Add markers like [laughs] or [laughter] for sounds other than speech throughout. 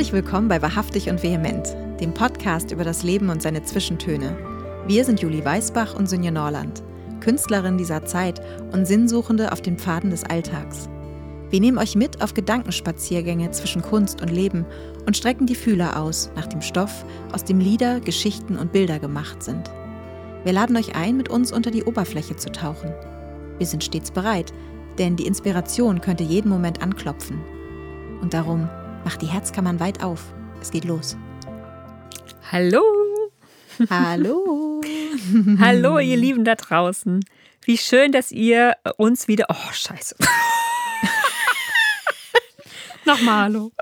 Herzlich willkommen bei Wahrhaftig und Vehement, dem Podcast über das Leben und seine Zwischentöne. Wir sind Julie Weißbach und Synja Norland, Künstlerin dieser Zeit und Sinnsuchende auf den Pfaden des Alltags. Wir nehmen euch mit auf Gedankenspaziergänge zwischen Kunst und Leben und strecken die Fühler aus nach dem Stoff, aus dem Lieder, Geschichten und Bilder gemacht sind. Wir laden euch ein, mit uns unter die Oberfläche zu tauchen. Wir sind stets bereit, denn die Inspiration könnte jeden Moment anklopfen. Und darum macht die Herzkammern weit auf. Es geht los. Hallo. Hallo. [laughs] Hallo, ihr Lieben da draußen. Wie schön, dass ihr uns wieder. Oh, Scheiße. [laughs] Nochmal Hallo.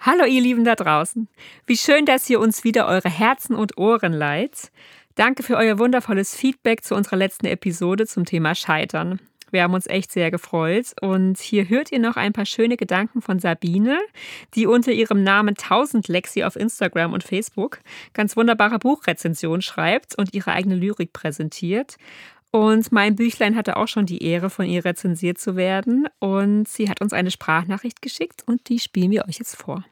Hallo, ihr Lieben da draußen. Wie schön, dass ihr uns wieder eure Herzen und Ohren leiht. Danke für euer wundervolles Feedback zu unserer letzten Episode zum Thema Scheitern. Wir haben uns echt sehr gefreut. Und hier hört ihr noch ein paar schöne Gedanken von Sabine, die unter ihrem Namen 1000 Lexi auf Instagram und Facebook ganz wunderbare Buchrezensionen schreibt und ihre eigene Lyrik präsentiert. Und mein Büchlein hatte auch schon die Ehre, von ihr rezensiert zu werden. Und sie hat uns eine Sprachnachricht geschickt und die spielen wir euch jetzt vor.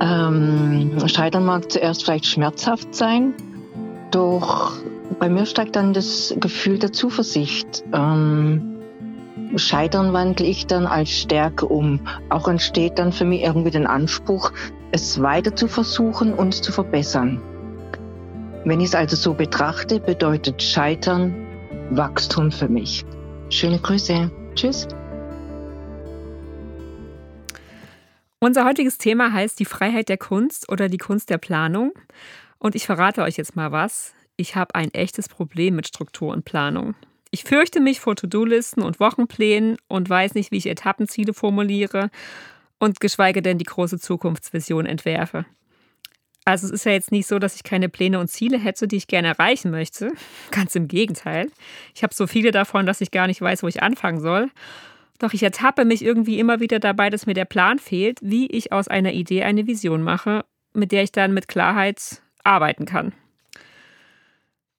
Ähm, Scheitern mag zuerst vielleicht schmerzhaft sein, doch bei mir steigt dann das Gefühl der Zuversicht. Ähm, Scheitern wandle ich dann als Stärke um. Auch entsteht dann für mich irgendwie den Anspruch, es weiter zu versuchen und zu verbessern. Wenn ich es also so betrachte, bedeutet Scheitern Wachstum für mich. Schöne Grüße. Tschüss. Unser heutiges Thema heißt die Freiheit der Kunst oder die Kunst der Planung. Und ich verrate euch jetzt mal was ich habe ein echtes Problem mit Struktur und Planung. Ich fürchte mich vor To-Do-Listen und Wochenplänen und weiß nicht, wie ich Etappenziele formuliere und geschweige denn die große Zukunftsvision entwerfe. Also es ist ja jetzt nicht so, dass ich keine Pläne und Ziele hätte, die ich gerne erreichen möchte. [laughs] Ganz im Gegenteil. Ich habe so viele davon, dass ich gar nicht weiß, wo ich anfangen soll. Doch ich ertappe mich irgendwie immer wieder dabei, dass mir der Plan fehlt, wie ich aus einer Idee eine Vision mache, mit der ich dann mit Klarheit arbeiten kann.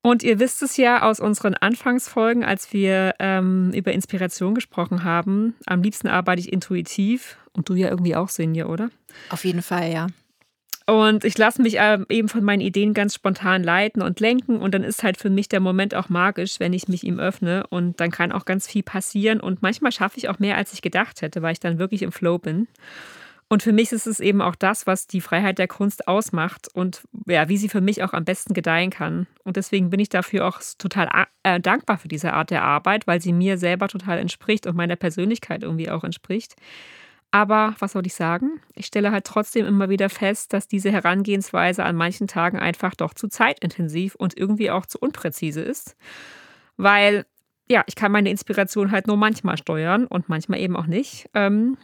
Und ihr wisst es ja aus unseren Anfangsfolgen, als wir ähm, über Inspiration gesprochen haben. Am liebsten arbeite ich intuitiv und du ja irgendwie auch, Sinja, oder? Auf jeden Fall, ja. Und ich lasse mich ähm, eben von meinen Ideen ganz spontan leiten und lenken. Und dann ist halt für mich der Moment auch magisch, wenn ich mich ihm öffne. Und dann kann auch ganz viel passieren. Und manchmal schaffe ich auch mehr, als ich gedacht hätte, weil ich dann wirklich im Flow bin. Und für mich ist es eben auch das, was die Freiheit der Kunst ausmacht und ja, wie sie für mich auch am besten gedeihen kann. Und deswegen bin ich dafür auch total äh, dankbar für diese Art der Arbeit, weil sie mir selber total entspricht und meiner Persönlichkeit irgendwie auch entspricht. Aber was soll ich sagen? Ich stelle halt trotzdem immer wieder fest, dass diese Herangehensweise an manchen Tagen einfach doch zu zeitintensiv und irgendwie auch zu unpräzise ist. Weil, ja, ich kann meine Inspiration halt nur manchmal steuern und manchmal eben auch nicht. Ähm,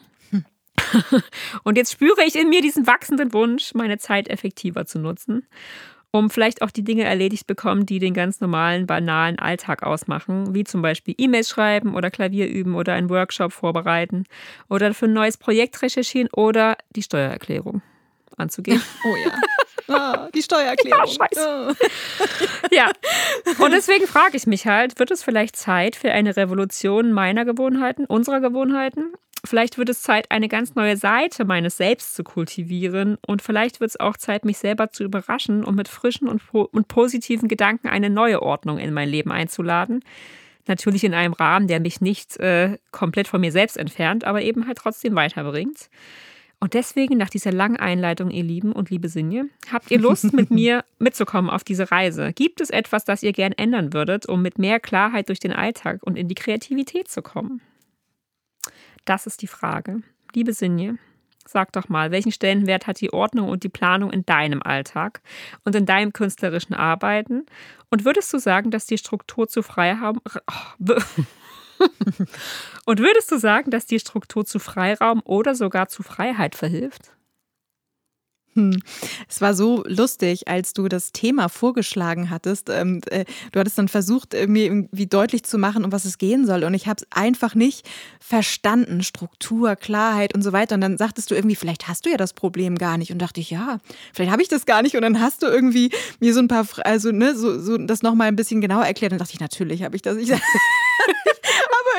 [laughs] Und jetzt spüre ich in mir diesen wachsenden Wunsch, meine Zeit effektiver zu nutzen, um vielleicht auch die Dinge erledigt bekommen, die den ganz normalen, banalen Alltag ausmachen, wie zum Beispiel E-Mails schreiben oder Klavier üben oder einen Workshop vorbereiten oder für ein neues Projekt recherchieren oder die Steuererklärung anzugehen. [laughs] Oh ja. Ah, die Steuererklärung. [laughs] Ja, scheiße. ja. Und deswegen frage ich mich halt, wird es vielleicht Zeit für eine Revolution meiner Gewohnheiten, unserer Gewohnheiten? Vielleicht wird es Zeit, eine ganz neue Seite meines Selbst zu kultivieren. Und vielleicht wird es auch Zeit, mich selber zu überraschen und mit frischen und, und positiven Gedanken eine neue Ordnung in mein Leben einzuladen. Natürlich in einem Rahmen, der mich nicht äh, komplett von mir selbst entfernt, aber eben halt trotzdem weiterbringt. Und deswegen, nach dieser langen Einleitung, ihr Lieben und liebe Sinje, habt ihr Lust, mit [laughs] mir mitzukommen auf diese Reise? Gibt es etwas, das ihr gern ändern würdet, um mit mehr Klarheit durch den Alltag und in die Kreativität zu kommen? Das ist die Frage. Liebe Sinje, sag doch mal, welchen Stellenwert hat die Ordnung und die Planung in deinem Alltag und in deinem künstlerischen Arbeiten? Und würdest du sagen, dass die Struktur zu Freiraum. Oh, [laughs] und würdest du sagen, dass die Struktur zu Freiraum oder sogar zu Freiheit verhilft? Hm. Es war so lustig, als du das Thema vorgeschlagen hattest. Ähm, äh, du hattest dann versucht, äh, mir irgendwie deutlich zu machen, um was es gehen soll. Und ich habe es einfach nicht verstanden. Struktur, Klarheit und so weiter. Und dann sagtest du irgendwie, vielleicht hast du ja das Problem gar nicht. Und dachte ich, ja, vielleicht habe ich das gar nicht. Und dann hast du irgendwie mir so ein paar, also ne, so, so das nochmal ein bisschen genauer erklärt. Und dann dachte ich, natürlich habe ich das. Ich, [laughs]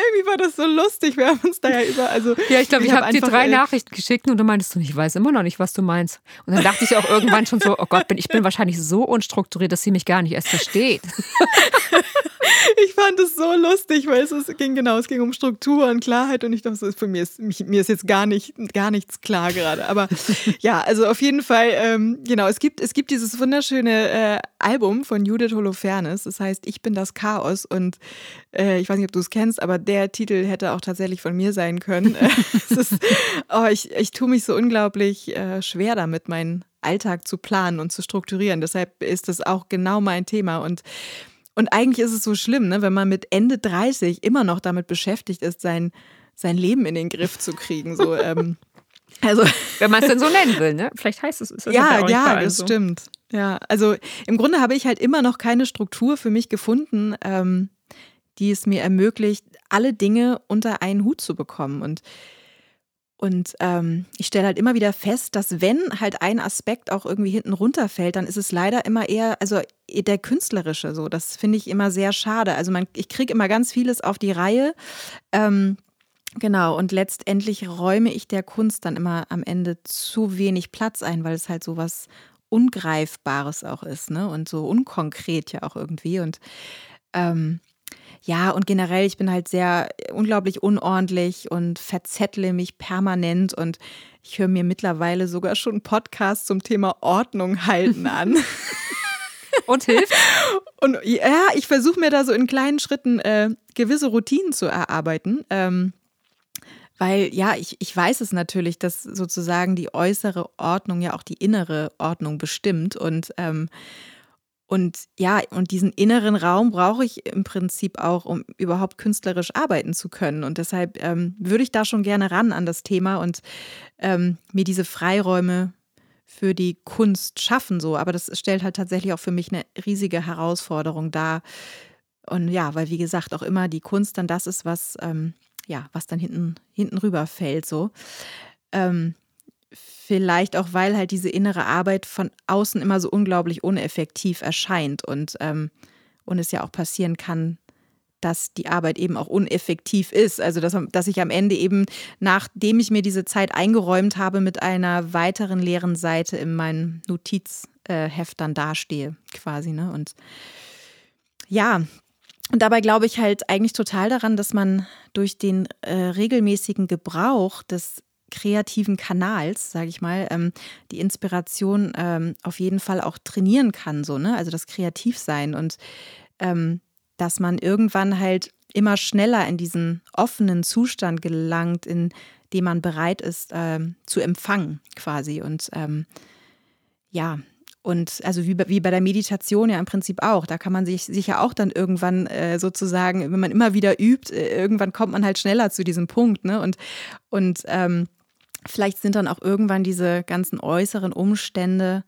irgendwie war das so lustig. Wir haben uns da ja über, also. Ja, ich glaube, ich, ich habe hab dir drei Nachrichten geschickt und du meintest, ich weiß immer noch nicht, was du meinst. Und dann dachte ich auch irgendwann schon so, oh Gott, bin, ich bin wahrscheinlich so unstrukturiert, dass sie mich gar nicht erst versteht. [laughs] ich fand es so lustig, weil es, es, ging genau, es ging um Struktur und Klarheit und ich dachte, so, für mir ist, mir ist jetzt gar nicht, gar nichts klar gerade. Aber ja, also auf jeden Fall, ähm, genau, es gibt, es gibt dieses wunderschöne äh, Album von Judith Holofernes, das heißt Ich bin das Chaos und äh, ich weiß nicht, ob du es kennst, aber der Titel hätte auch tatsächlich von mir sein können. [laughs] ist, oh, ich, ich tue mich so unglaublich äh, schwer damit, meinen Alltag zu planen und zu strukturieren. Deshalb ist das auch genau mein Thema und und eigentlich ist es so schlimm, ne, wenn man mit Ende 30 immer noch damit beschäftigt ist, sein, sein Leben in den Griff zu kriegen. So, [laughs] ähm, also, [laughs] wenn man es denn so nennen will, ne? Vielleicht heißt es. Ist das ja, ja, das so. stimmt. Ja, also im Grunde habe ich halt immer noch keine Struktur für mich gefunden, ähm, die es mir ermöglicht, alle Dinge unter einen Hut zu bekommen. Und und ähm, ich stelle halt immer wieder fest, dass wenn halt ein Aspekt auch irgendwie hinten runterfällt, dann ist es leider immer eher, also der künstlerische so. Das finde ich immer sehr schade. Also man, ich kriege immer ganz vieles auf die Reihe. Ähm, genau, und letztendlich räume ich der Kunst dann immer am Ende zu wenig Platz ein, weil es halt so was Ungreifbares auch ist, ne? Und so unkonkret ja auch irgendwie. Und ähm, ja, und generell, ich bin halt sehr unglaublich unordentlich und verzettle mich permanent und ich höre mir mittlerweile sogar schon Podcasts zum Thema Ordnung halten an. [laughs] und hilft? [laughs] Und ja, ich versuche mir da so in kleinen Schritten äh, gewisse Routinen zu erarbeiten. Ähm, weil ja, ich, ich weiß es natürlich, dass sozusagen die äußere Ordnung ja auch die innere Ordnung bestimmt. Und ähm, und ja, und diesen inneren Raum brauche ich im Prinzip auch, um überhaupt künstlerisch arbeiten zu können. Und deshalb ähm, würde ich da schon gerne ran an das Thema und ähm, mir diese Freiräume für die Kunst schaffen. So. Aber das stellt halt tatsächlich auch für mich eine riesige Herausforderung dar. Und ja, weil wie gesagt auch immer die Kunst dann das ist, was ähm, ja, was dann hinten hinten rüber fällt. So. Ähm, Vielleicht auch, weil halt diese innere Arbeit von außen immer so unglaublich uneffektiv erscheint und, ähm, und es ja auch passieren kann, dass die Arbeit eben auch uneffektiv ist. Also, dass, dass ich am Ende eben, nachdem ich mir diese Zeit eingeräumt habe, mit einer weiteren leeren Seite in meinem Notizheft dann dastehe, quasi. Ne? Und ja, und dabei glaube ich halt eigentlich total daran, dass man durch den äh, regelmäßigen Gebrauch des kreativen Kanals, sage ich mal, ähm, die Inspiration ähm, auf jeden Fall auch trainieren kann, so, ne? Also das Kreativsein und ähm, dass man irgendwann halt immer schneller in diesen offenen Zustand gelangt, in dem man bereit ist ähm, zu empfangen, quasi. Und ähm, ja, und also wie bei, wie bei der Meditation ja im Prinzip auch. Da kann man sich sicher auch dann irgendwann äh, sozusagen, wenn man immer wieder übt, äh, irgendwann kommt man halt schneller zu diesem Punkt. Ne? Und, und ähm, Vielleicht sind dann auch irgendwann diese ganzen äußeren Umstände,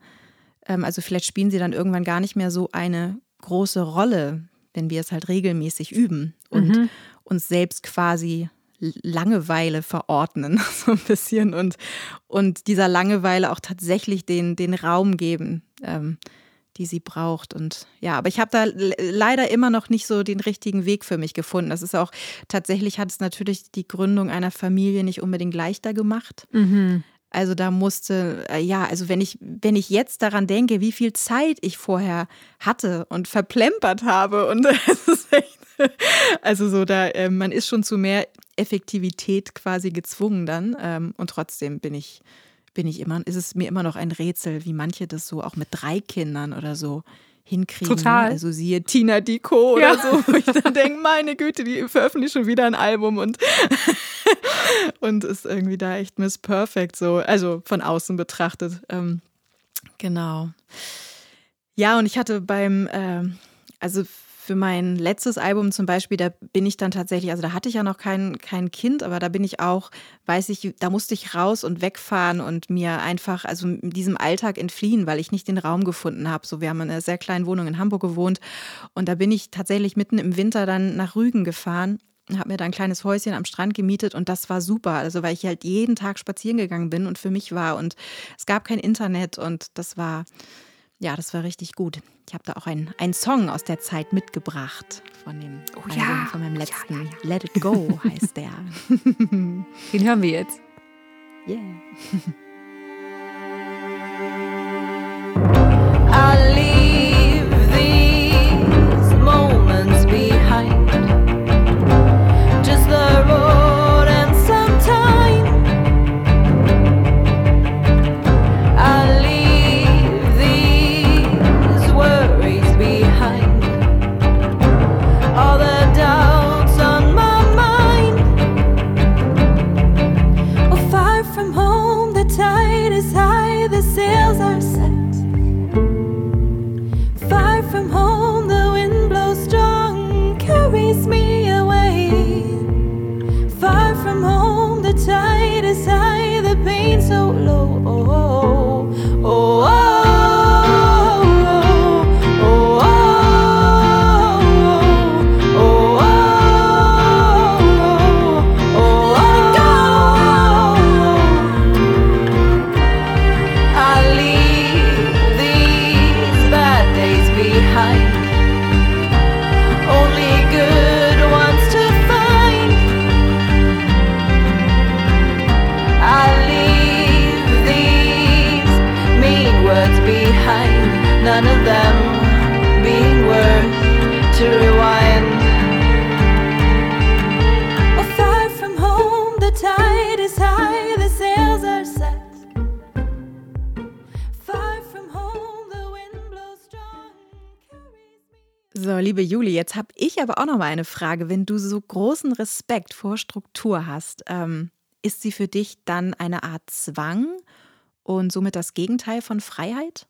ähm, also vielleicht spielen sie dann irgendwann gar nicht mehr so eine große Rolle, wenn wir es halt regelmäßig üben und mhm. uns selbst quasi Langeweile verordnen, [laughs] so ein bisschen und, und dieser Langeweile auch tatsächlich den, den Raum geben. Ähm, die sie braucht. Und ja, aber ich habe da leider immer noch nicht so den richtigen Weg für mich gefunden. Das ist auch tatsächlich hat es natürlich die Gründung einer Familie nicht unbedingt leichter gemacht. Mhm. Also da musste, äh, ja, also wenn ich, wenn ich jetzt daran denke, wie viel Zeit ich vorher hatte und verplempert habe und [laughs] es ist echt, also so da, äh, man ist schon zu mehr Effektivität quasi gezwungen dann ähm, und trotzdem bin ich bin ich immer, ist es mir immer noch ein Rätsel, wie manche das so auch mit drei Kindern oder so hinkriegen. Ne? Total. Also siehe Tina Dico oder ja. so, wo ich dann denke, meine Güte, die veröffentlicht schon wieder ein Album und, [laughs] und ist irgendwie da echt Miss Perfect so, also von außen betrachtet. Ähm, genau. Ja, und ich hatte beim, äh, also für mein letztes Album zum Beispiel, da bin ich dann tatsächlich, also da hatte ich ja noch kein, kein Kind, aber da bin ich auch, weiß ich, da musste ich raus und wegfahren und mir einfach, also diesem Alltag entfliehen, weil ich nicht den Raum gefunden habe. So, wir haben in einer sehr kleinen Wohnung in Hamburg gewohnt und da bin ich tatsächlich mitten im Winter dann nach Rügen gefahren habe mir da ein kleines Häuschen am Strand gemietet und das war super. Also weil ich halt jeden Tag spazieren gegangen bin und für mich war und es gab kein Internet und das war ja, das war richtig gut. Ich habe da auch einen, Song aus der Zeit mitgebracht von dem oh, Album ja. von meinem letzten. Ja, ja, Let It Go heißt der. [laughs] [laughs] Den hören wir jetzt. Yeah. Liebe Juli, jetzt habe ich aber auch noch mal eine Frage. Wenn du so großen Respekt vor Struktur hast, ähm, ist sie für dich dann eine Art Zwang und somit das Gegenteil von Freiheit?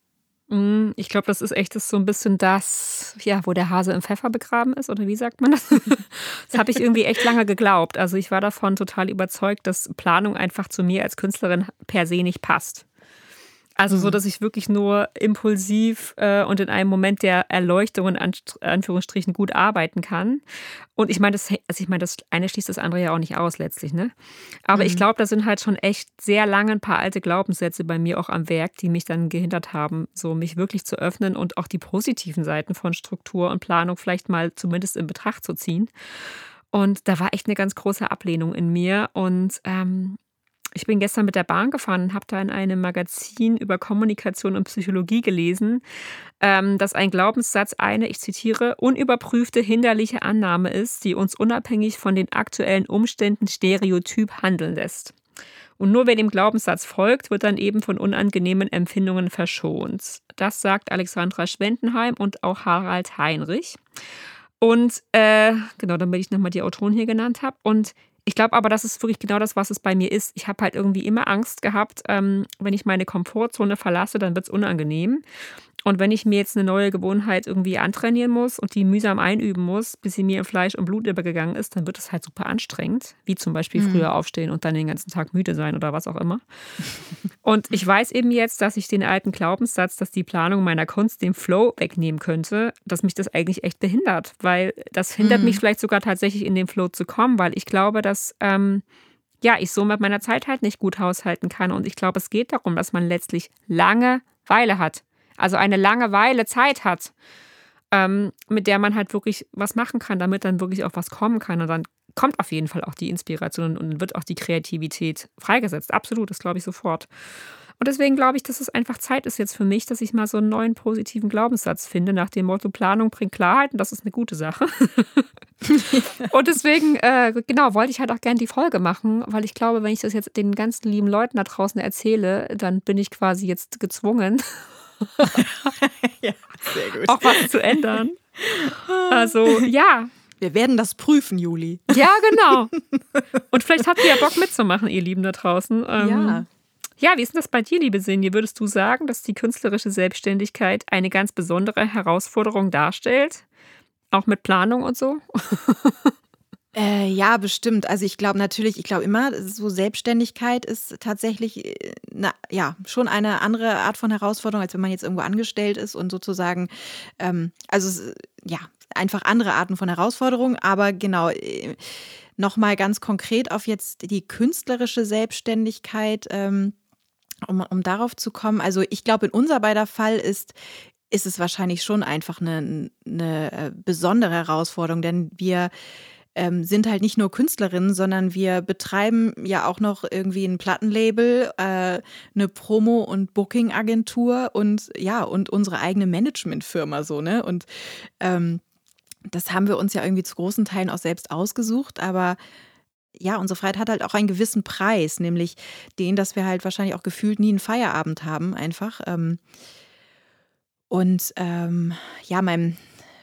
Mm, ich glaube, das ist echt so ein bisschen das, ja, wo der Hase im Pfeffer begraben ist, oder wie sagt man das? [laughs] Das habe ich irgendwie echt lange geglaubt. Also ich war davon total überzeugt, dass Planung einfach zu mir als Künstlerin per se nicht passt. Also so, mhm. dass ich wirklich nur impulsiv äh, und in einem Moment der Erleuchtung in Anführungsstrichen gut arbeiten kann. Und ich meine, das, also ich meine, das eine schließt das andere ja auch nicht aus letztlich, ne? Aber mhm. ich glaube, da sind halt schon echt sehr lange ein paar alte Glaubenssätze bei mir auch am Werk, die mich dann gehindert haben, so mich wirklich zu öffnen und auch die positiven Seiten von Struktur und Planung vielleicht mal zumindest in Betracht zu ziehen. Und da war echt eine ganz große Ablehnung in mir. Und ähm, ich bin gestern mit der Bahn gefahren und habe da in einem Magazin über Kommunikation und Psychologie gelesen, ähm, dass ein Glaubenssatz eine, ich zitiere, unüberprüfte hinderliche Annahme ist, die uns unabhängig von den aktuellen Umständen stereotyp handeln lässt. Und nur wer dem Glaubenssatz folgt, wird dann eben von unangenehmen Empfindungen verschont. Das sagt Alexandra Schwendenheim und auch Harald Heinrich. Und äh, genau, damit ich nochmal die Autoren hier genannt habe. Und ich glaube aber, das ist wirklich genau das, was es bei mir ist. Ich habe halt irgendwie immer Angst gehabt, ähm, wenn ich meine Komfortzone verlasse, dann wird es unangenehm. Und wenn ich mir jetzt eine neue Gewohnheit irgendwie antrainieren muss und die mühsam einüben muss, bis sie mir in Fleisch und Blut übergegangen ist, dann wird es halt super anstrengend. Wie zum Beispiel mhm. früher aufstehen und dann den ganzen Tag müde sein oder was auch immer. und ich weiß eben jetzt, dass ich den alten Glaubenssatz, dass die Planung meiner Kunst den Flow wegnehmen könnte, dass mich das eigentlich echt behindert. Weil das hindert mhm. mich vielleicht sogar tatsächlich in den Flow zu kommen, weil ich glaube, dass. Ähm, ja, ich so mit meiner Zeit halt nicht gut haushalten kann. Und ich glaube, es geht darum, dass man letztlich Langeweile hat also eine Langeweile Zeit hat, ähm, mit der man halt wirklich was machen kann, damit dann wirklich auch was kommen kann. Und dann kommt auf jeden Fall auch die Inspiration und wird auch die Kreativität freigesetzt. Absolut, das glaube ich sofort. Und deswegen glaube ich, dass es einfach Zeit ist jetzt für mich, dass ich mal so einen neuen positiven Glaubenssatz finde, nach dem Motto Planung bringt Klarheit und das ist eine gute Sache. [laughs] und deswegen, äh, genau, wollte ich halt auch gerne die Folge machen, weil ich glaube, wenn ich das jetzt den ganzen lieben Leuten da draußen erzähle, dann bin ich quasi jetzt gezwungen, [laughs] ja, sehr gut. Auch was zu ändern. Also, ja. Wir werden das prüfen, Juli. Ja, genau. Und vielleicht habt ihr ja Bock mitzumachen, ihr Lieben da draußen. Ähm, ja. Ja, wie ist denn das bei dir, liebe Sinje? Würdest du sagen, dass die künstlerische Selbstständigkeit eine ganz besondere Herausforderung darstellt? Auch mit Planung und so? [laughs] Äh, ja, bestimmt. Also ich glaube natürlich, ich glaube immer, so Selbstständigkeit ist tatsächlich äh, na, ja schon eine andere Art von Herausforderung, als wenn man jetzt irgendwo angestellt ist und sozusagen, ähm, also ja, einfach andere Arten von Herausforderungen. Aber genau, äh, nochmal ganz konkret auf jetzt die künstlerische Selbstständigkeit. Ähm, um, um darauf zu kommen, also ich glaube, in unser beider Fall ist, ist es wahrscheinlich schon einfach eine, eine äh, besondere Herausforderung, denn wir ähm, sind halt nicht nur Künstlerinnen, sondern wir betreiben ja auch noch irgendwie ein Plattenlabel, äh, eine Promo- und Booking-Agentur und ja, und unsere eigene Managementfirma so, ne? Und ähm, das haben wir uns ja irgendwie zu großen Teilen auch selbst ausgesucht, aber ja, unsere Freiheit hat halt auch einen gewissen Preis, nämlich den, dass wir halt wahrscheinlich auch gefühlt nie einen Feierabend haben, einfach. Ähm, und ähm, ja, meinem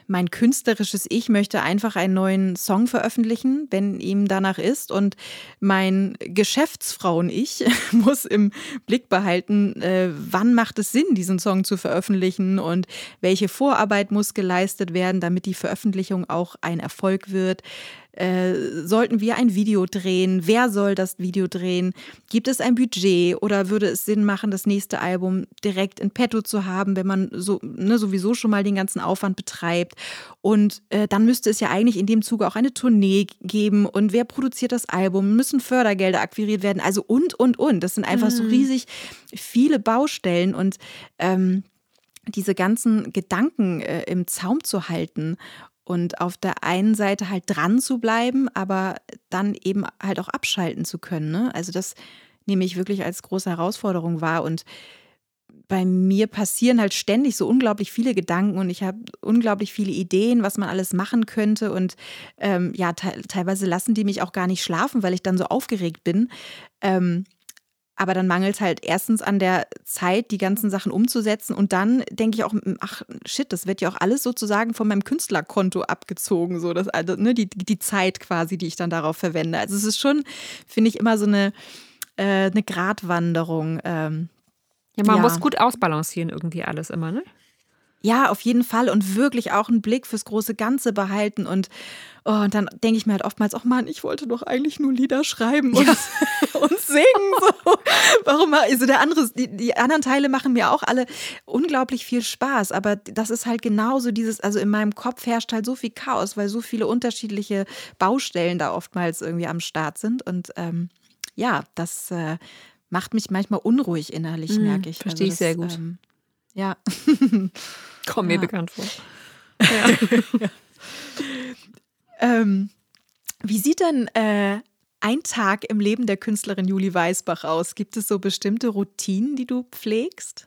mein künstlerisches Ich möchte einfach einen neuen Song veröffentlichen, wenn ihm danach ist. Und mein Geschäftsfrauen-Ich [laughs] muss im Blick behalten, äh, wann macht es Sinn, diesen Song zu veröffentlichen und welche Vorarbeit muss geleistet werden, damit die Veröffentlichung auch ein Erfolg wird. Äh, sollten wir ein Video drehen? Wer soll das Video drehen? Gibt es ein Budget oder würde es Sinn machen, das nächste Album direkt in petto zu haben, wenn man so ne, sowieso schon mal den ganzen Aufwand betreibt? Und äh, dann müsste es ja eigentlich in dem Zuge auch eine Tournee geben. Und wer produziert das Album? Müssen Fördergelder akquiriert werden? Also und, und, und. Das sind einfach mhm. so riesig viele Baustellen und ähm, diese ganzen Gedanken äh, im Zaum zu halten und auf der einen Seite halt dran zu bleiben, aber dann eben halt auch abschalten zu können. Ne? Also das nehme ich wirklich als große Herausforderung wahr und bei mir passieren halt ständig so unglaublich viele Gedanken und ich habe unglaublich viele Ideen, was man alles machen könnte. Und ähm, ja, te teilweise lassen die mich auch gar nicht schlafen, weil ich dann so aufgeregt bin. Ähm, aber dann mangelt es halt erstens an der Zeit, die ganzen Sachen umzusetzen. Und dann denke ich auch, ach shit, das wird ja auch alles sozusagen von meinem Künstlerkonto abgezogen. So, das, also, ne, die, die Zeit quasi, die ich dann darauf verwende. Also es ist schon, finde ich, immer so eine, äh, eine Gratwanderung. Ähm, ja, man ja. muss gut ausbalancieren, irgendwie alles immer, ne? Ja, auf jeden Fall und wirklich auch einen Blick fürs große Ganze behalten. Und, oh, und dann denke ich mir halt oftmals, oh Mann, ich wollte doch eigentlich nur Lieder schreiben und, ja. [laughs] und singen. So. Warum? Also der andere, die, die anderen Teile machen mir auch alle unglaublich viel Spaß. Aber das ist halt genauso dieses, also in meinem Kopf herrscht halt so viel Chaos, weil so viele unterschiedliche Baustellen da oftmals irgendwie am Start sind. Und ähm, ja, das äh, macht mich manchmal unruhig innerlich, mhm, merke ich. Verstehe also ich sehr gut. Ähm, ja. [laughs] Kommt mir ja. bekannt vor. [laughs] Ja. ähm, wie sieht denn äh, ein Tag im Leben der Künstlerin Julie Weißbach aus? Gibt es so bestimmte Routinen, die du pflegst?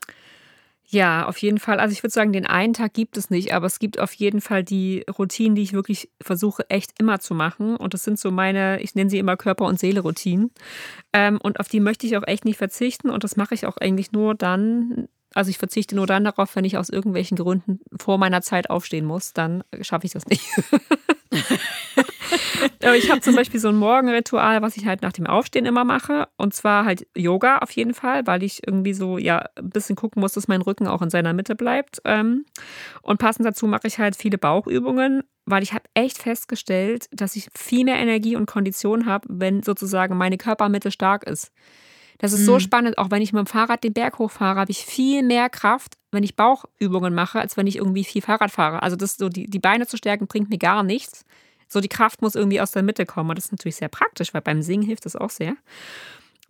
Ja, auf jeden Fall. Also ich würde sagen, den einen Tag gibt es nicht, aber es gibt auf jeden Fall die Routinen, die ich wirklich versuche, echt immer zu machen. Und das sind so meine, ich nenne sie immer Körper- und Seele-Routinen. Ähm, und auf die möchte ich auch echt nicht verzichten. Und das mache ich auch eigentlich nur dann, also ich verzichte nur dann darauf, wenn ich aus irgendwelchen Gründen vor meiner Zeit aufstehen muss, dann schaffe ich das nicht. [laughs] Aber ich habe zum Beispiel so ein Morgenritual, was ich halt nach dem Aufstehen immer mache. Und zwar halt Yoga auf jeden Fall, weil ich irgendwie so ja ein bisschen gucken muss, dass mein Rücken auch in seiner Mitte bleibt. Ähm, und passend dazu mache ich halt viele Bauchübungen, weil ich habe echt festgestellt, dass ich viel mehr Energie und Kondition habe, wenn sozusagen meine Körpermitte stark ist. Das ist mhm. so spannend. Auch wenn ich mit dem Fahrrad den Berg hochfahre, habe ich viel mehr Kraft, wenn ich Bauchübungen mache, als wenn ich irgendwie viel Fahrrad fahre. Also das so die, die Beine zu stärken bringt mir gar nichts. So die Kraft muss irgendwie aus der Mitte kommen. Und das ist natürlich sehr praktisch, weil beim Singen hilft das auch sehr.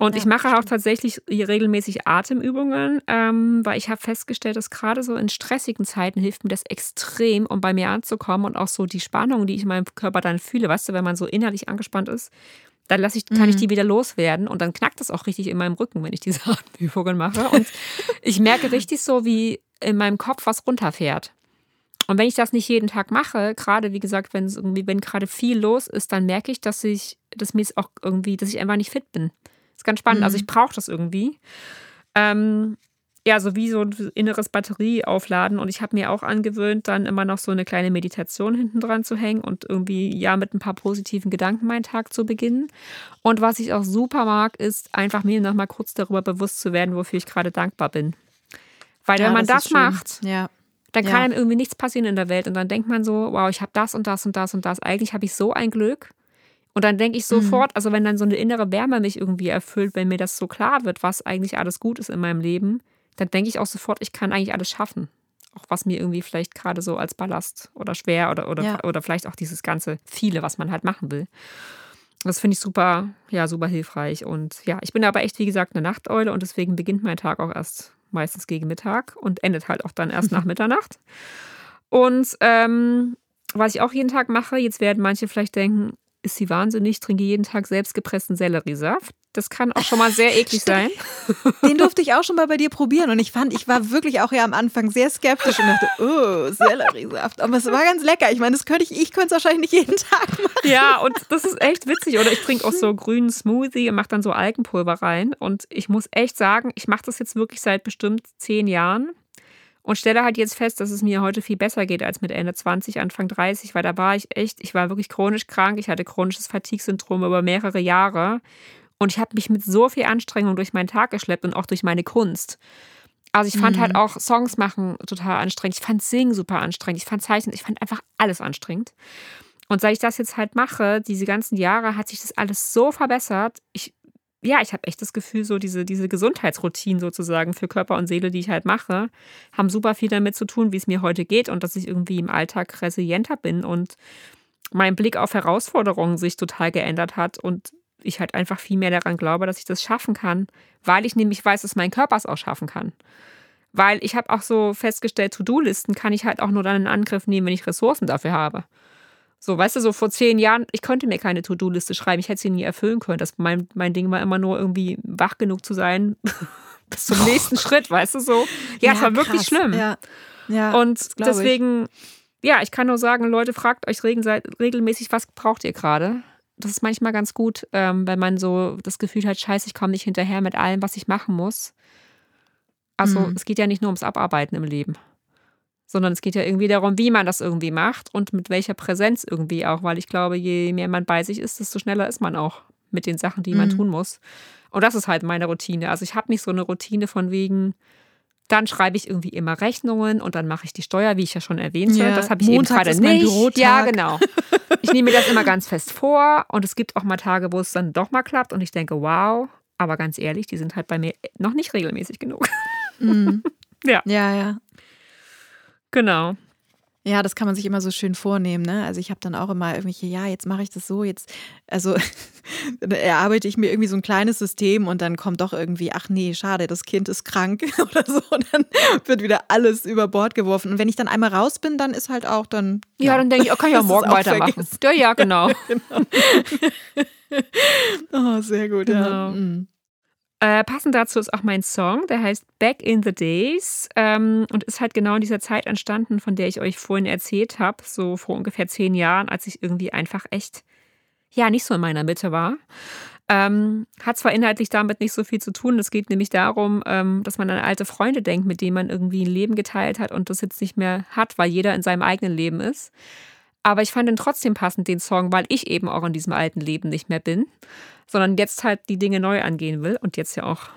Und ja, ich mache auch tatsächlich regelmäßig Atemübungen, ähm, weil ich habe festgestellt, dass gerade so in stressigen Zeiten hilft mir das extrem, um bei mir anzukommen und auch so die Spannung, die ich in meinem Körper dann fühle, weißt du, wenn man so innerlich angespannt ist, dann lasse ich, kann mhm. ich die wieder loswerden und dann knackt das auch richtig in meinem Rücken, wenn ich diese [laughs] Atemübungen mache. Und ich merke richtig so, wie in meinem Kopf was runterfährt. Und wenn ich das nicht jeden Tag mache, gerade wie gesagt, wenn es irgendwie, wenn gerade viel los ist, dann merke ich, dass ich, dass mir auch irgendwie, dass ich einfach nicht fit bin. Das ist ganz spannend. Also mhm. Also ich brauche das irgendwie. Ähm, ja, so wie so ein inneres Batterie aufladen. Und ich habe mir auch angewöhnt, dann immer noch so eine kleine Meditation hinten dran zu hängen und irgendwie ja mit ein paar positiven Gedanken meinen Tag zu beginnen. Und was ich auch super mag, ist einfach mir noch mal kurz darüber bewusst zu werden, wofür ich gerade dankbar bin. Weil ja, wenn man das, das macht, ja. dann kann ja. einem irgendwie nichts passieren in der Welt. Und dann denkt man so, wow, ich habe das und das und das und das. Eigentlich habe ich so ein Glück. Und dann denke ich mhm. sofort, also wenn dann so eine innere Wärme mich irgendwie erfüllt, wenn mir das so klar wird, was eigentlich alles gut ist in meinem Leben, dann denke ich auch sofort, ich kann eigentlich alles schaffen. Auch was mir irgendwie vielleicht gerade so als Ballast oder schwer oder, oder, ja. oder vielleicht auch dieses ganze viele, was man halt machen will. Das finde ich super, ja, super hilfreich. Und ja, ich bin aber echt, wie gesagt, eine Nachteule und deswegen beginnt mein Tag auch erst meistens gegen Mittag und endet halt auch dann erst [laughs] nach Mitternacht. Und ähm, was ich auch jeden Tag mache, jetzt werden manche vielleicht denken, ist sie wahnsinnig, trinke jeden Tag selbstgepressten Selleriesaft. Das kann auch schon mal sehr eklig sein. Den durfte ich auch schon mal bei dir probieren und ich fand, ich war wirklich auch ja am Anfang sehr skeptisch und dachte, oh, Selleriesaft. Aber es war ganz lecker. Ich meine, das könnte ich, ich könnte es wahrscheinlich nicht jeden Tag machen. Ja, und das ist echt witzig. Oder ich trinke auch so grünen Smoothie und mache dann so Algenpulver rein. Und ich muss echt sagen, ich mache das jetzt wirklich seit bestimmt zehn Jahren und stelle halt jetzt fest, dass es mir heute viel besser geht als mit Ende 20, Anfang 30, weil da war ich echt, ich war wirklich chronisch krank, ich hatte chronisches Fatigue-Syndrom über mehrere Jahre und ich habe mich mit so viel Anstrengung durch meinen Tag geschleppt und auch durch meine Kunst. Also ich fand halt mhm. halt auch Songs machen total anstrengend, ich fand Singen super anstrengend, ich fand Zeichnen, ich fand einfach alles anstrengend. Und seit ich das jetzt halt mache, diese ganzen Jahre, hat sich das alles so verbessert. Ich ja, ich habe echt das Gefühl, so diese, diese Gesundheitsroutinen sozusagen für Körper und Seele, die ich halt mache, haben super viel damit zu tun, wie es mir heute geht und dass ich irgendwie im Alltag resilienter bin und mein Blick auf Herausforderungen sich total geändert hat und ich halt einfach viel mehr daran glaube, dass ich das schaffen kann, weil ich nämlich weiß, dass mein Körper es auch schaffen kann. Weil ich habe auch so festgestellt, To-Do-Listen kann ich halt auch nur dann in Angriff nehmen, wenn ich Ressourcen dafür habe. So, weißt du, so vor zehn Jahren, ich konnte mir keine To-Do-Liste schreiben, ich hätte sie nie erfüllen können. Das mein, mein Ding war immer nur irgendwie wach genug zu sein [laughs] bis zum nächsten [laughs] Schritt, weißt du so. Ja, es war krass. wirklich schlimm. Ja. Ja, und deswegen, ich. ja, ich kann nur sagen, Leute, fragt euch regelmäßig, was braucht ihr gerade? Das ist manchmal ganz gut, ähm, wenn man so das Gefühl hat, scheiße, ich komme nicht hinterher mit allem, was ich machen muss. Also mhm. es geht ja nicht nur ums Abarbeiten im Leben sondern es geht ja irgendwie darum, wie man das irgendwie macht und mit welcher Präsenz irgendwie auch, weil ich glaube, je mehr man bei sich ist, desto schneller ist man auch mit den Sachen, die man mhm. tun muss. Und das ist halt meine Routine. Also ich habe nicht so eine Routine von wegen, dann schreibe ich irgendwie immer Rechnungen und dann mache ich die Steuer, wie ich ja schon erwähnte. Ja, das habe ich Montag eben gerade nicht. Bürotag. Ja, genau. [laughs] Ich nehme mir das immer ganz fest vor und es gibt auch mal Tage, wo es dann doch mal klappt und ich denke, wow, aber ganz ehrlich, die sind halt bei mir noch nicht regelmäßig genug. Mhm. [laughs] ja. Ja, ja. Genau. Ja, das kann man sich immer so schön vornehmen. Ne? Also ich habe dann auch immer irgendwelche, ja, jetzt mache ich das so, jetzt, also [laughs] erarbeite ich mir irgendwie so ein kleines System und dann kommt doch irgendwie, ach nee, schade, das Kind ist krank [laughs] oder so. Und dann wird wieder alles über Bord geworfen. Und wenn ich dann einmal raus bin, dann ist halt auch dann. Ja, ja dann denke ich, oh, kann ich [laughs] auch morgen weitermachen. Ja, ja, genau. genau. oh, sehr gut, genau. ja. Mhm. Äh, passend dazu ist auch mein Song, der heißt Back in the Days ähm, und ist halt genau in dieser Zeit entstanden, von der ich euch vorhin erzählt habe, so vor ungefähr zehn Jahren, als ich irgendwie einfach echt, ja, nicht so in meiner Mitte war. Ähm, hat zwar inhaltlich damit nicht so viel zu tun, es geht nämlich darum, ähm, dass man an alte Freunde denkt, mit denen man irgendwie ein Leben geteilt hat und das jetzt nicht mehr hat, weil jeder in seinem eigenen Leben ist. Aber ich fand ihn trotzdem passend, den Song, weil ich eben auch in diesem alten Leben nicht mehr bin, sondern jetzt halt die Dinge neu angehen will und jetzt ja auch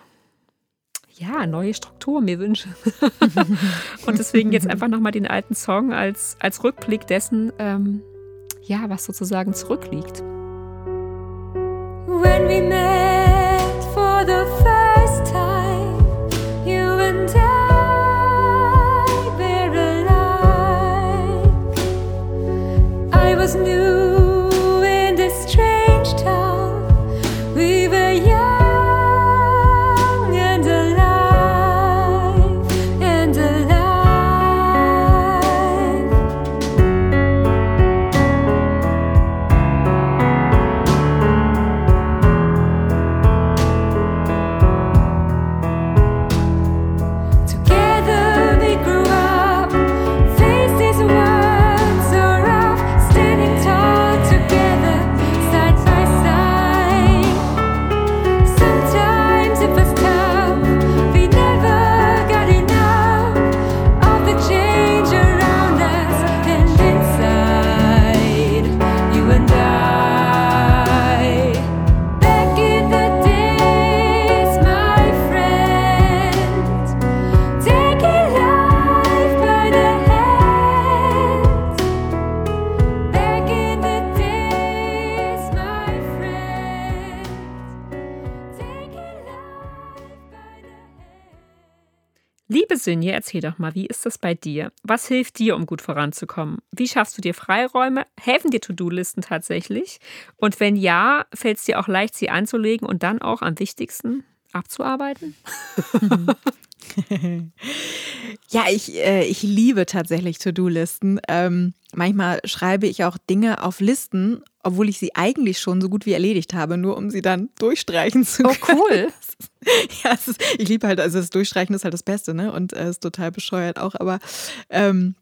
ja, neue Struktur mir wünsche. [laughs] und deswegen jetzt einfach nochmal den alten Song als, als Rückblick dessen, ähm, ja, was sozusagen zurückliegt. When we met for the first Sinje, erzähl doch mal, wie ist das bei dir? Was hilft dir, um gut voranzukommen? Wie schaffst du dir Freiräume? Helfen dir To-Do-Listen tatsächlich? Und wenn ja, fällt es dir auch leicht, sie anzulegen und dann auch am wichtigsten abzuarbeiten? [laughs] ja, ich, äh, ich liebe tatsächlich To-Do-Listen. Ähm, manchmal schreibe ich auch Dinge auf Listen, obwohl ich sie eigentlich schon so gut wie erledigt habe, nur um sie dann durchstreichen zu oh, können. Oh, cool. [laughs] ja, ist, ich liebe halt, also das Durchstreichen ist halt das Beste, ne? Und es äh, ist total bescheuert auch, aber ähm,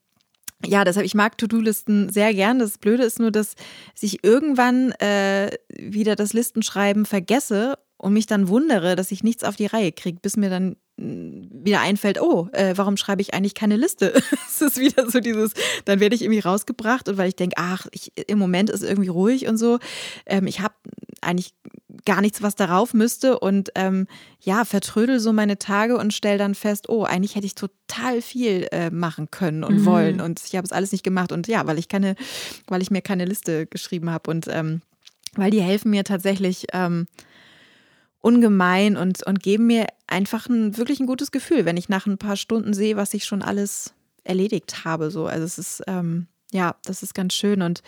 ja, deshalb, ich mag To-Do-Listen sehr gern. Das Blöde ist nur, dass ich irgendwann äh, wieder das Listenschreiben vergesse und mich dann wundere, dass ich nichts auf die Reihe kriege, bis mir dann wieder einfällt, oh, äh, warum schreibe ich eigentlich keine Liste? [laughs] es ist wieder so dieses, dann werde ich irgendwie rausgebracht und weil ich denke, ach, ich, im Moment ist irgendwie ruhig und so. Ähm, ich habe eigentlich gar nichts, was darauf müsste und ähm, ja, vertrödel so meine Tage und stelle dann fest, oh, eigentlich hätte ich total viel äh, machen können und mhm. wollen und ich habe es alles nicht gemacht und ja, weil ich keine, weil ich mir keine Liste geschrieben habe und ähm, weil die helfen mir tatsächlich, ähm, ungemein und, und geben mir einfach ein wirklich ein gutes Gefühl, wenn ich nach ein paar Stunden sehe, was ich schon alles erledigt habe. So. Also es ist, ähm, ja, das ist ganz schön. Und,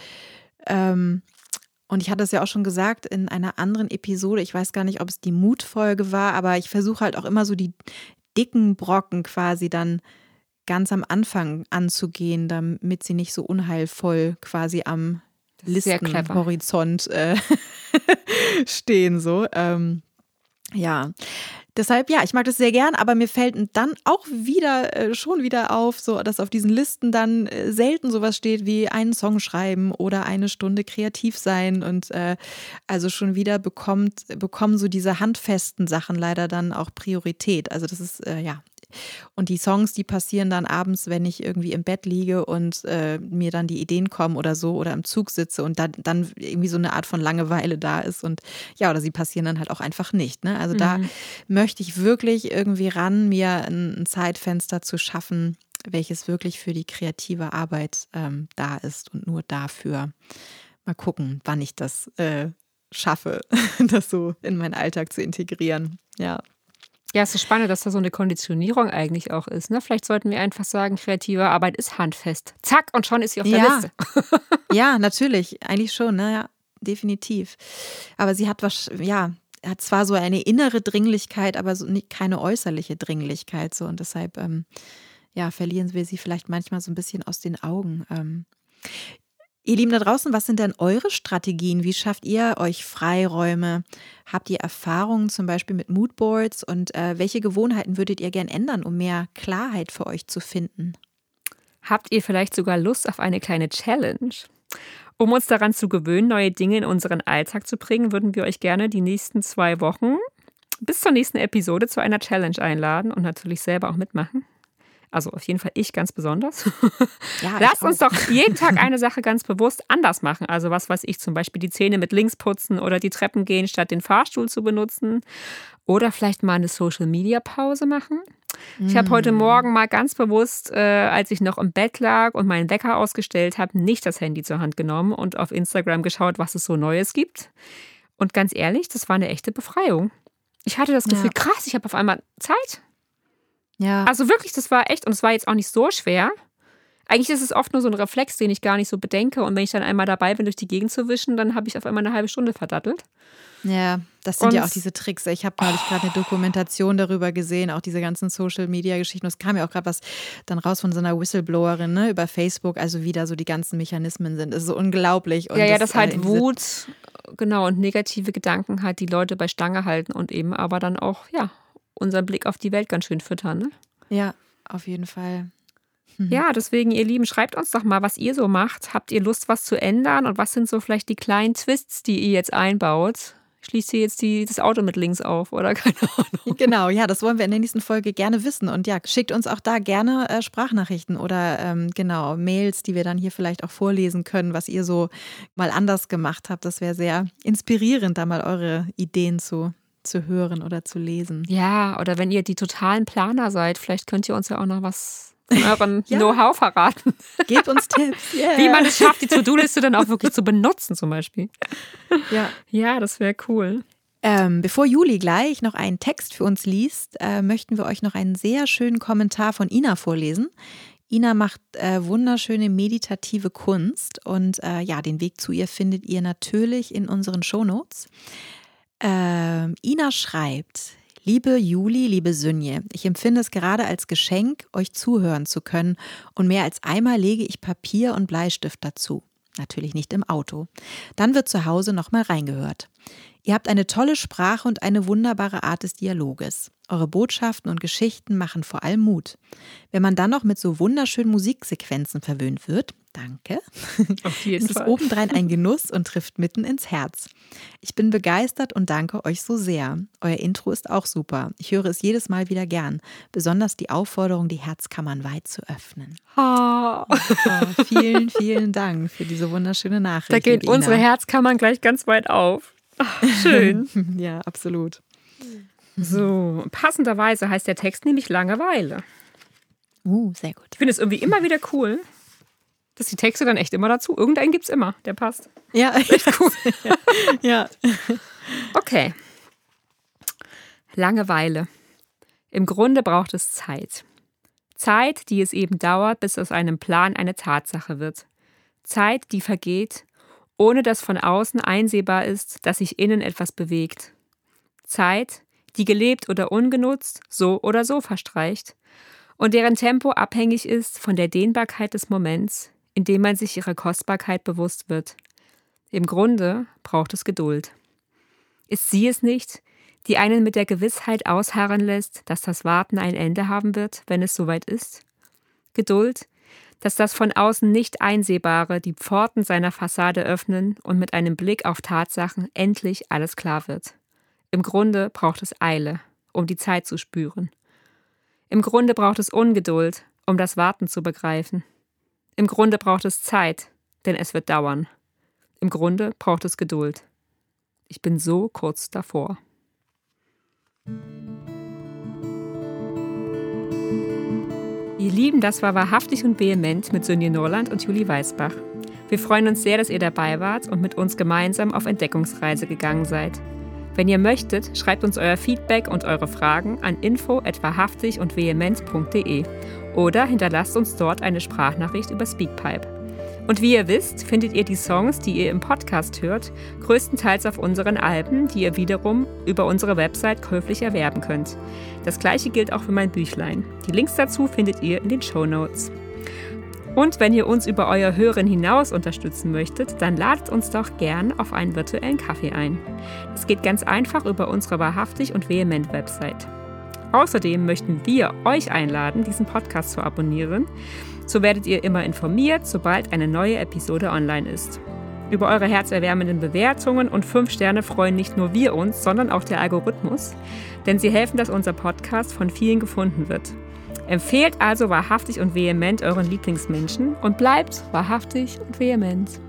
ähm, und ich hatte es ja auch schon gesagt in einer anderen Episode, ich weiß gar nicht, ob es die Mutfolge war, aber ich versuche halt auch immer so die dicken Brocken quasi dann ganz am Anfang anzugehen, damit sie nicht so unheilvoll quasi am Listenhorizont äh, [laughs] stehen. So. Ähm, ja, deshalb ja, ich mag das sehr gern, aber mir fällt dann auch wieder äh, schon wieder auf, so dass auf diesen Listen dann äh, selten sowas steht wie einen Song schreiben oder eine Stunde kreativ sein und äh, also schon wieder bekommt bekommen so diese handfesten Sachen leider dann auch Priorität. Also das ist äh, ja und die Songs, die passieren dann abends, wenn ich irgendwie im Bett liege und äh, mir dann die Ideen kommen oder so oder im Zug sitze und dann, dann irgendwie so eine Art von Langeweile da ist. Und ja, oder sie passieren dann halt auch einfach nicht. Ne? Also mhm. da möchte ich wirklich irgendwie ran, mir ein, ein Zeitfenster zu schaffen, welches wirklich für die kreative Arbeit ähm, da ist und nur dafür. Mal gucken, wann ich das äh, schaffe, [laughs] das so in meinen Alltag zu integrieren. Ja. Ja, es ist spannend, dass da so eine Konditionierung eigentlich auch ist. Ne? Vielleicht sollten wir einfach sagen, kreative Arbeit ist handfest. Zack, und schon ist sie auf der ja. Liste. [laughs] ja, natürlich. Eigentlich schon, ne? Ja, definitiv. Aber sie hat was, ja, hat zwar so eine innere Dringlichkeit, aber so nicht, keine äußerliche Dringlichkeit. So. Und deshalb, ähm, ja, verlieren wir sie vielleicht manchmal so ein bisschen aus den Augen. Ähm, Ihr Lieben da draußen, was sind denn eure Strategien? Wie schafft ihr euch Freiräume? Habt ihr Erfahrungen zum Beispiel mit Moodboards und äh, welche Gewohnheiten würdet ihr gern ändern, um mehr Klarheit für euch zu finden? Habt ihr vielleicht sogar Lust auf eine kleine Challenge? Um uns daran zu gewöhnen, neue Dinge in unseren Alltag zu bringen, würden wir euch gerne die nächsten zwei Wochen bis zur nächsten Episode zu einer Challenge einladen und natürlich selber auch mitmachen. Also auf jeden Fall ich ganz besonders. Ja, Lasst uns doch jeden Tag eine Sache ganz bewusst anders machen. Also was weiß ich, zum Beispiel die Zähne mit links putzen oder die Treppen gehen, statt den Fahrstuhl zu benutzen. Oder vielleicht mal eine Social-Media-Pause machen. Ich habe heute mm. Morgen mal ganz bewusst, äh, als ich noch im Bett lag und meinen Wecker ausgestellt habe, nicht das Handy zur Hand genommen und auf Instagram geschaut, was es so Neues gibt. Und ganz ehrlich, das war eine echte Befreiung. Ich hatte das Gefühl, ja. krass, ich habe auf einmal Zeit. Ja. Also wirklich, das war echt, und es war jetzt auch nicht so schwer. Eigentlich ist es oft nur so ein Reflex, den ich gar nicht so bedenke. Und wenn ich dann einmal dabei bin, durch die Gegend zu wischen, dann habe ich auf einmal eine halbe Stunde verdattelt. Ja, das sind und, ja auch diese Tricks. Ich habe neulich gerade eine Dokumentation darüber gesehen, auch diese ganzen Social-Media-Geschichten. Es kam ja auch gerade was dann raus von so einer Whistleblowerin ne, über Facebook, also wie da so die ganzen Mechanismen sind. Das ist so unglaublich. Und ja, ja, das, das halt Wut, genau, und negative Gedanken halt die Leute bei Stange halten und eben aber dann auch, ja, unseren Blick auf die Welt ganz schön füttern. Ne? Ja, auf jeden Fall. Mhm. Ja, deswegen, ihr Lieben, schreibt uns doch mal, was ihr so macht. Habt ihr Lust, was zu ändern? Und was sind so vielleicht die kleinen Twists, die ihr jetzt einbaut? Schließt ihr jetzt die, das Auto mit links auf oder [laughs] keine Ahnung? Genau, ja, das wollen wir in der nächsten Folge gerne wissen. Und ja, schickt uns auch da gerne äh, Sprachnachrichten oder ähm, genau Mails, die wir dann hier vielleicht auch vorlesen können, was ihr so mal anders gemacht habt. Das wäre sehr inspirierend, da mal eure Ideen zu zu hören oder zu lesen. Ja, oder wenn ihr die totalen Planer seid, vielleicht könnt ihr uns ja auch noch was von [laughs] euren ja. Know-how verraten. Gebt uns [laughs] Tipps. Yeah. Wie man es schafft, die To-Do-Liste dann auch wirklich zu benutzen, zum Beispiel. [laughs] Ja. Ja, das wäre cool. Ähm, bevor Juli gleich noch einen Text für uns liest, äh, möchten wir euch noch einen sehr schönen Kommentar von Ina vorlesen. Ina macht äh, wunderschöne meditative Kunst und äh, ja, den Weg zu ihr findet ihr natürlich in unseren Shownotes. Ähm, Ina schreibt, Liebe Juli, liebe Sünje, ich empfinde es gerade als Geschenk, euch zuhören zu können und mehr als einmal lege ich Papier und Bleistift dazu. Natürlich nicht im Auto. Dann wird zu Hause nochmal reingehört. Ihr habt eine tolle Sprache und eine wunderbare Art des Dialoges. Eure Botschaften und Geschichten machen vor allem Mut. Wenn man dann noch mit so wunderschönen Musiksequenzen verwöhnt wird, danke, Auf jeden ist Fall. es obendrein ein [laughs] Genuss und trifft mitten ins Herz. Ich bin begeistert und danke euch so sehr. Euer Intro ist auch super. Ich höre es jedes Mal wieder gern. Besonders die Aufforderung, die Herzkammern weit zu öffnen. Ah, [laughs] Oh, vielen, vielen Dank für diese wunderschöne Nachricht. da gehen unsere Herzkammern gleich ganz weit auf. Ach, schön. [laughs] Ja, absolut. So, passenderweise heißt der Text nämlich Langeweile. Uh, sehr gut. Ich finde es irgendwie immer wieder cool, dass die Texte dann echt immer dazu. Irgendeinen gibt es immer, der passt. Ja, echt cool. [laughs] ja. Okay. Langeweile. Im Grunde braucht es Zeit. Zeit, die es eben dauert, bis aus einem Plan eine Tatsache wird. Zeit, die vergeht, ohne dass von außen einsehbar ist, dass sich innen etwas bewegt. Zeit, die gelebt oder ungenutzt, so oder so verstreicht und deren Tempo abhängig ist von der Dehnbarkeit des Moments, in dem man sich ihrer Kostbarkeit bewusst wird. Im Grunde braucht es Geduld. Ist sie es nicht, die einen mit der Gewissheit ausharren lässt, dass das Warten ein Ende haben wird, wenn es soweit ist? Geduld, dass das von außen nicht einsehbare die Pforten seiner Fassade öffnen und mit einem Blick auf Tatsachen endlich alles klar wird. Im Grunde braucht es Eile, um die Zeit zu spüren. Im Grunde braucht es Ungeduld, um das Warten zu begreifen. Im Grunde braucht es Zeit, denn es wird dauern. Im Grunde braucht es Geduld. Ich bin so kurz davor. Ihr Lieben, das war wahrhaftig und vehement mit Sonja Norland und Julie Weißbach. Wir freuen uns sehr, dass ihr dabei wart und mit uns gemeinsam auf Entdeckungsreise gegangen seid. Wenn ihr möchtet, schreibt uns euer Feedback und eure Fragen an info@wahrhaftig und vehement.de oder hinterlasst uns dort eine Sprachnachricht über Speakpipe. Und wie ihr wisst, findet ihr die Songs, die ihr im Podcast hört, größtenteils auf unseren Alben, die ihr wiederum über unsere Website käuflich erwerben könnt. Das gleiche gilt auch für mein Büchlein. Die Links dazu findet ihr in den Show Notes. Und wenn ihr uns über euer Hören hinaus unterstützen möchtet, dann ladet uns doch gern auf einen virtuellen Kaffee ein. Es geht ganz einfach über unsere wahrhaftig und vehement Website. Außerdem möchten wir euch einladen, diesen Podcast zu abonnieren. So werdet ihr immer informiert, sobald eine neue Episode online ist. Über eure herzerwärmenden Bewertungen und 5 Sterne freuen nicht nur wir uns, sondern auch der Algorithmus, denn sie helfen, dass unser Podcast von vielen gefunden wird. Empfehlt also wahrhaftig und vehement euren Lieblingsmenschen und bleibt wahrhaftig und vehement.